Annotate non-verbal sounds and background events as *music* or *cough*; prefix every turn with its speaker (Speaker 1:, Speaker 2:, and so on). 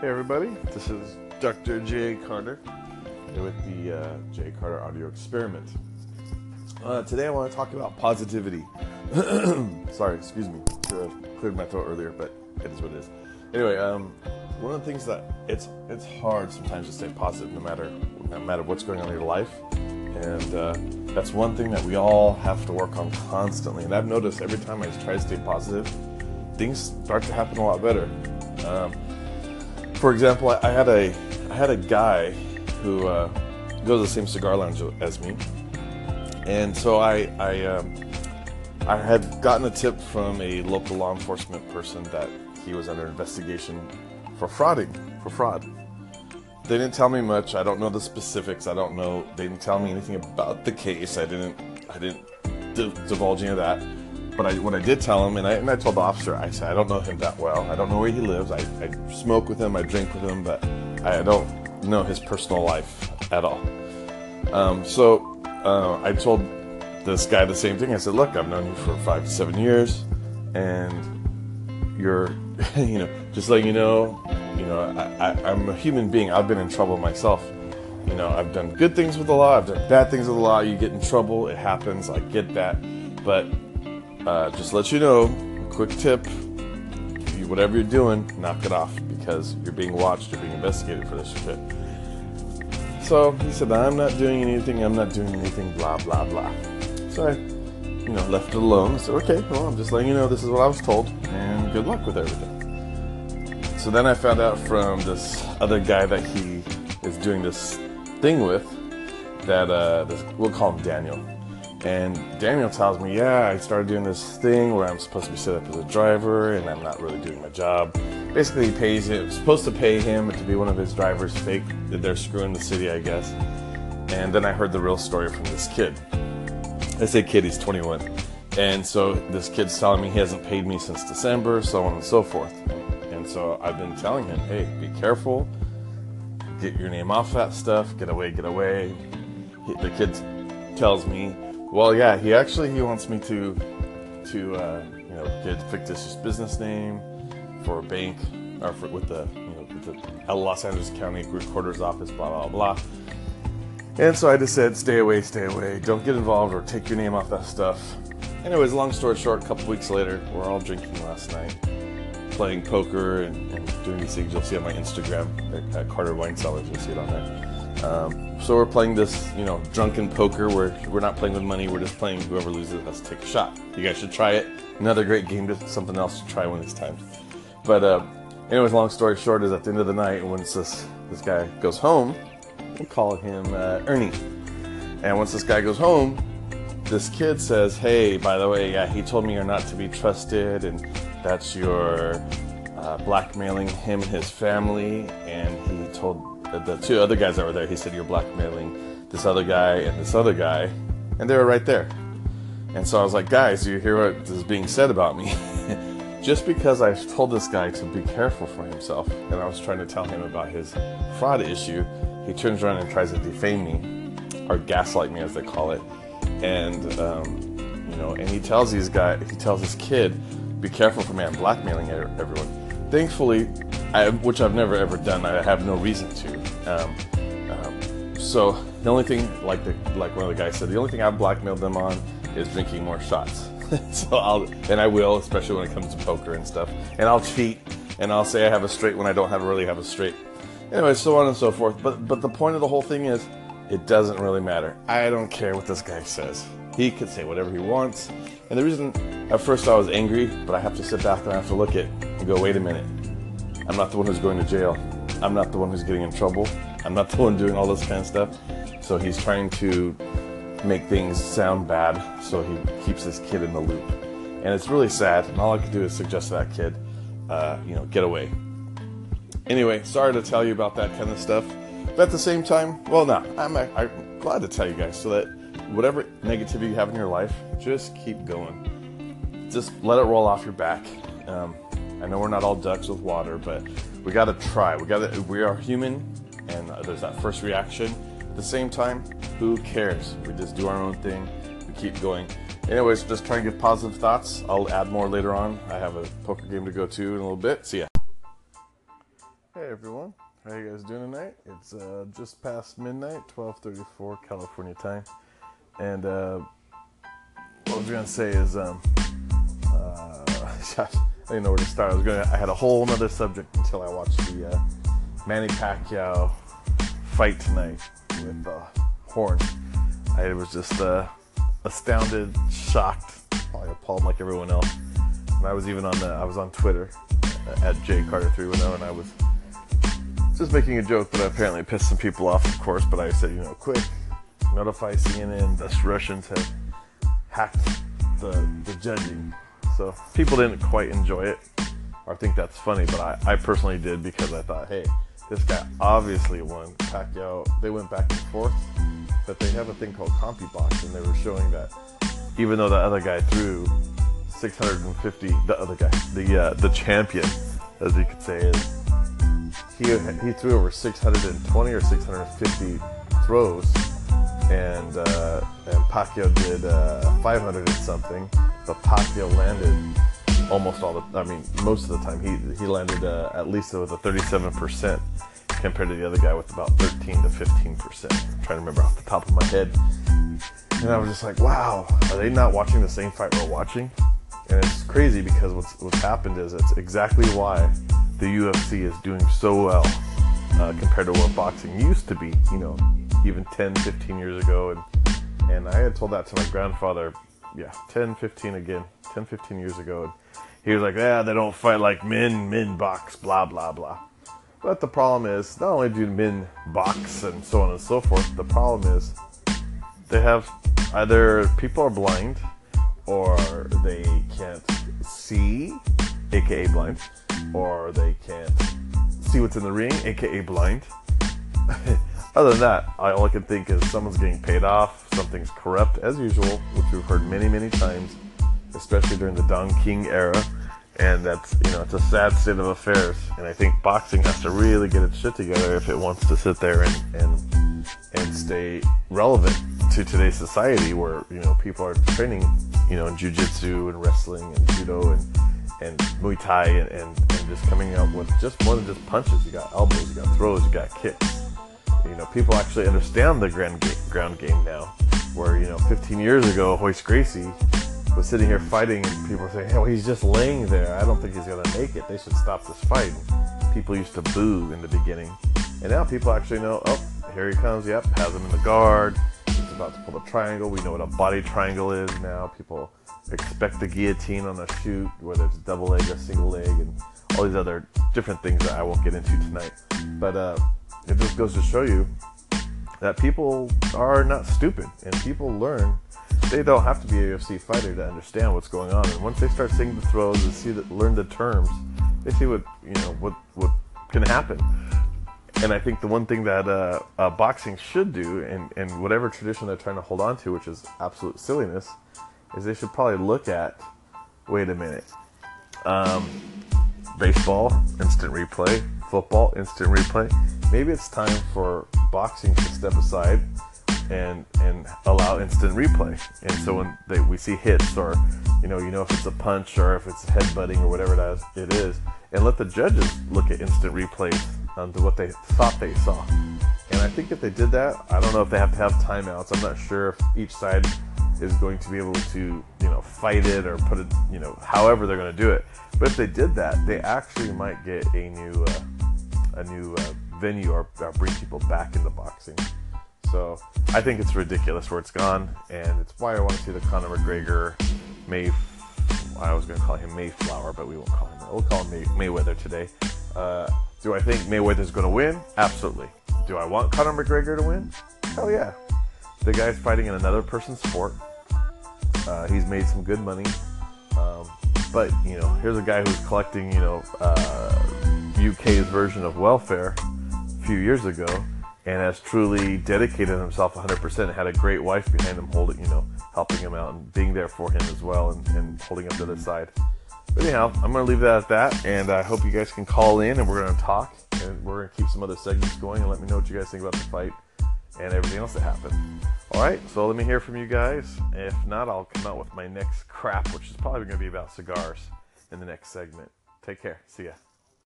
Speaker 1: Hey everybody, this is Dr. Jay Carter with the uh, Jay Carter Audio Experiment. Uh, today I want to talk about positivity. *clears throat* Sorry, excuse me. I cleared my throat earlier, but it is what it is. Anyway, um, one of the things that it's it's hard sometimes to stay positive, no matter no matter what's going on in your life, and uh, that's one thing that we all have to work on constantly. And I've noticed every time I try to stay positive, things start to happen a lot better. Um, for example, I, I, had a I had a guy who uh, goes to the same cigar lounge as me, and so I I, um, I had gotten a tip from a local law enforcement person that he was under investigation for frauding for fraud. They didn't tell me much. I don't know the specifics. I don't know. They didn't tell me anything about the case. I didn't I didn't divulge any of that. But I, what I did tell him, and I, and I told the officer, I said, I don't know him that well. I don't know where he lives. I, I smoke with him, I drink with him, but I don't know his personal life at all. Um, so uh, I told this guy the same thing. I said, Look, I've known you for five to seven years, and you're, *laughs* you know, just letting you know, you know, I, I, I'm a human being. I've been in trouble myself. You know, I've done good things with the law, I've done bad things with the law. You get in trouble, it happens. I get that. But uh, just let you know, quick tip: you, whatever you're doing, knock it off because you're being watched, you're being investigated for this shit. So he said, I'm not doing anything, I'm not doing anything, blah blah blah. So I, you know, left it alone. So okay, well, I'm just letting you know this is what I was told, and good luck with everything. So then I found out from this other guy that he is doing this thing with that uh, this, we'll call him Daniel and Daniel tells me, yeah, I started doing this thing where I'm supposed to be set up as a driver and I'm not really doing my job. Basically, he pays it, supposed to pay him to be one of his drivers, fake that they're screwing the city, I guess. And then I heard the real story from this kid. I say kid, he's 21. And so this kid's telling me he hasn't paid me since December, so on and so forth. And so I've been telling him, hey, be careful, get your name off that stuff, get away, get away. The kid tells me, well, yeah, he actually he wants me to to uh, you know get fictitious business name for a bank or for, with the you know with the Los Angeles County Recorder's Office, blah blah blah. And so I just said, stay away, stay away, don't get involved or take your name off that stuff. Anyways, long story short, a couple weeks later, we're all drinking last night, playing poker and, and doing these things. You'll see on my Instagram at Carter Wine Cellars. You'll see it on there. Um, so we're playing this, you know, drunken poker where we're not playing with money. We're just playing whoever loses has to take a shot. You guys should try it. Another great game, just something else to try one of these times. But uh, anyways, long story short is at the end of the night, once this this guy goes home, we'll call him uh, Ernie. And once this guy goes home, this kid says, "Hey, by the way, yeah, he told me you're not to be trusted, and that's your uh, blackmailing him and his family." And he told the two other guys that were there, he said, You're blackmailing this other guy and this other guy. And they were right there. And so I was like, Guys, you hear what is being said about me? *laughs* Just because I told this guy to be careful for himself, and I was trying to tell him about his fraud issue, he turns around and tries to defame me, or gaslight me as they call it. And, um, you know, and he tells these guys, he tells this kid, be careful for me, I'm blackmailing everyone. Thankfully, I, which I've never ever done. I have no reason to. Um, um, so the only thing, like the like one of the guys said, the only thing I've blackmailed them on is drinking more shots. *laughs* so I'll and I will, especially when it comes to poker and stuff. And I'll cheat and I'll say I have a straight when I don't have really have a straight. Anyway, so on and so forth. But but the point of the whole thing is, it doesn't really matter. I don't care what this guy says. He could say whatever he wants. And the reason, at first I was angry, but I have to sit back and I have to look at and go, wait a minute I'm not the one who's going to jail. I'm not the one who's getting in trouble. I'm not the one doing all this kind of stuff. So he's trying to make things sound bad so he keeps this kid in the loop. And it's really sad. And all I can do is suggest to that kid, uh, you know, get away. Anyway, sorry to tell you about that kind of stuff. But at the same time, well, no, I'm, I'm glad to tell you guys so that whatever negativity you have in your life, just keep going. Just let it roll off your back. Um, I know we're not all ducks with water, but we got to try. We got to. We are human, and there's that first reaction. At the same time, who cares? We just do our own thing. We keep going. Anyways, just try and give positive thoughts. I'll add more later on. I have a poker game to go to in a little bit. See ya. Hey everyone, how you guys doing tonight? It's uh, just past midnight, 12:34 California time, and uh, what I was gonna say is, um, uh, *laughs* I didn't know where to start. I was gonna, I had a whole other subject until I watched the uh, Manny Pacquiao fight tonight with uh, Horn. I was just uh, astounded, shocked, probably appalled like everyone else. And I was even on the, I was on Twitter uh, at J Carter 310, and I was just making a joke that I apparently pissed some people off, of course. But I said, you know, quick, notify CNN the Russians have hacked the the judging. So people didn't quite enjoy it or think that's funny, but I, I personally did because I thought, hey, this guy obviously won. Pacquiao, they went back and forth, but they have a thing called CompuBox, and they were showing that even though the other guy threw 650, the other guy, the uh, the champion, as you could say, is he he threw over 620 or 650 throws, and uh, and Pacquiao did uh, 500 and something, but Pacquiao landed almost all the. I mean, most of the time he he landed uh, at least with a 37 percent compared to the other guy with about 13 to 15 percent. Trying to remember off the top of my head, and I was just like, wow, are they not watching the same fight we're watching? And it's crazy because what's what's happened is it's exactly why the UFC is doing so well uh, compared to what boxing used to be, you know, even 10, 15 years ago. And, and I had told that to my grandfather, yeah, 10, 15 again, 10, 15 years ago. He was like, yeah, they don't fight like men, men box, blah, blah, blah. But the problem is, not only do men box and so on and so forth, the problem is they have either people are blind or they can't see, aka blind, or they can't see what's in the ring, aka blind. *laughs* Other than that, all I can think is someone's getting paid off, something's corrupt as usual, which we've heard many, many times, especially during the Don King era. And that's you know it's a sad state of affairs. And I think boxing has to really get its shit together if it wants to sit there and and and stay relevant to today's society, where you know people are training, you know, in jujitsu and wrestling and judo and and Muay Thai and, and, and, just coming up with just more than just punches. You got elbows, you got throws, you got kicks. You know, people actually understand the ground game, ground game now. Where you know, 15 years ago, Royce Gracie was sitting here fighting, and people were saying, "Hey, well, he's just laying there. I don't think he's gonna make it. They should stop this fight." people used to boo in the beginning, and now people actually know. Oh, here he comes. Yep, has him in the guard. He's about to pull the triangle. We know what a body triangle is now. People expect the guillotine on a shoot, whether it's double leg or single leg, and all these other different things that I won't get into tonight. But uh, it just goes to show you that people are not stupid, and people learn. They don't have to be a UFC fighter to understand what's going on. And once they start seeing the throws and see learn the terms, they see what you know what what can happen. And I think the one thing that uh, uh, boxing should do, and, and whatever tradition they're trying to hold on to, which is absolute silliness, is they should probably look at wait a minute um, baseball instant replay football instant replay maybe it's time for boxing to step aside and and allow instant replay. And so when they, we see hits or you know you know if it's a punch or if it's headbutting or whatever it is, it is and let the judges look at instant replays on to what they thought they saw. And i think if they did that i don't know if they have to have timeouts. I'm not sure if each side is going to be able to, you know, fight it or put it, you know, however they're going to do it. But if they did that, they actually might get a new, uh, a new uh, venue or, or, bring people back into boxing. So I think it's ridiculous where it's gone, and it's why I want to see the Conor McGregor May. I was going to call him Mayflower, but we won't call him. We'll call him May, Mayweather today. Uh, do I think Mayweather's going to win? Absolutely. Do I want Conor McGregor to win? Hell yeah. The guy's fighting in another person's sport. Uh, he's made some good money. Um, but, you know, here's a guy who's collecting, you know, uh, UK's version of welfare few years ago and has truly dedicated himself 100% and had a great wife behind him holding, you know, helping him out and being there for him as well and, and holding up the other side. But anyhow, I'm going to leave that at that, and I hope you guys can call in and we're going to talk, and we're going to keep some other segments going and let me know what you guys think about the fight and everything else that happened. All right, so let me hear from you guys. If not, I'll come out with my next crap, which is probably going to be about cigars in the next segment. Take care. See ya.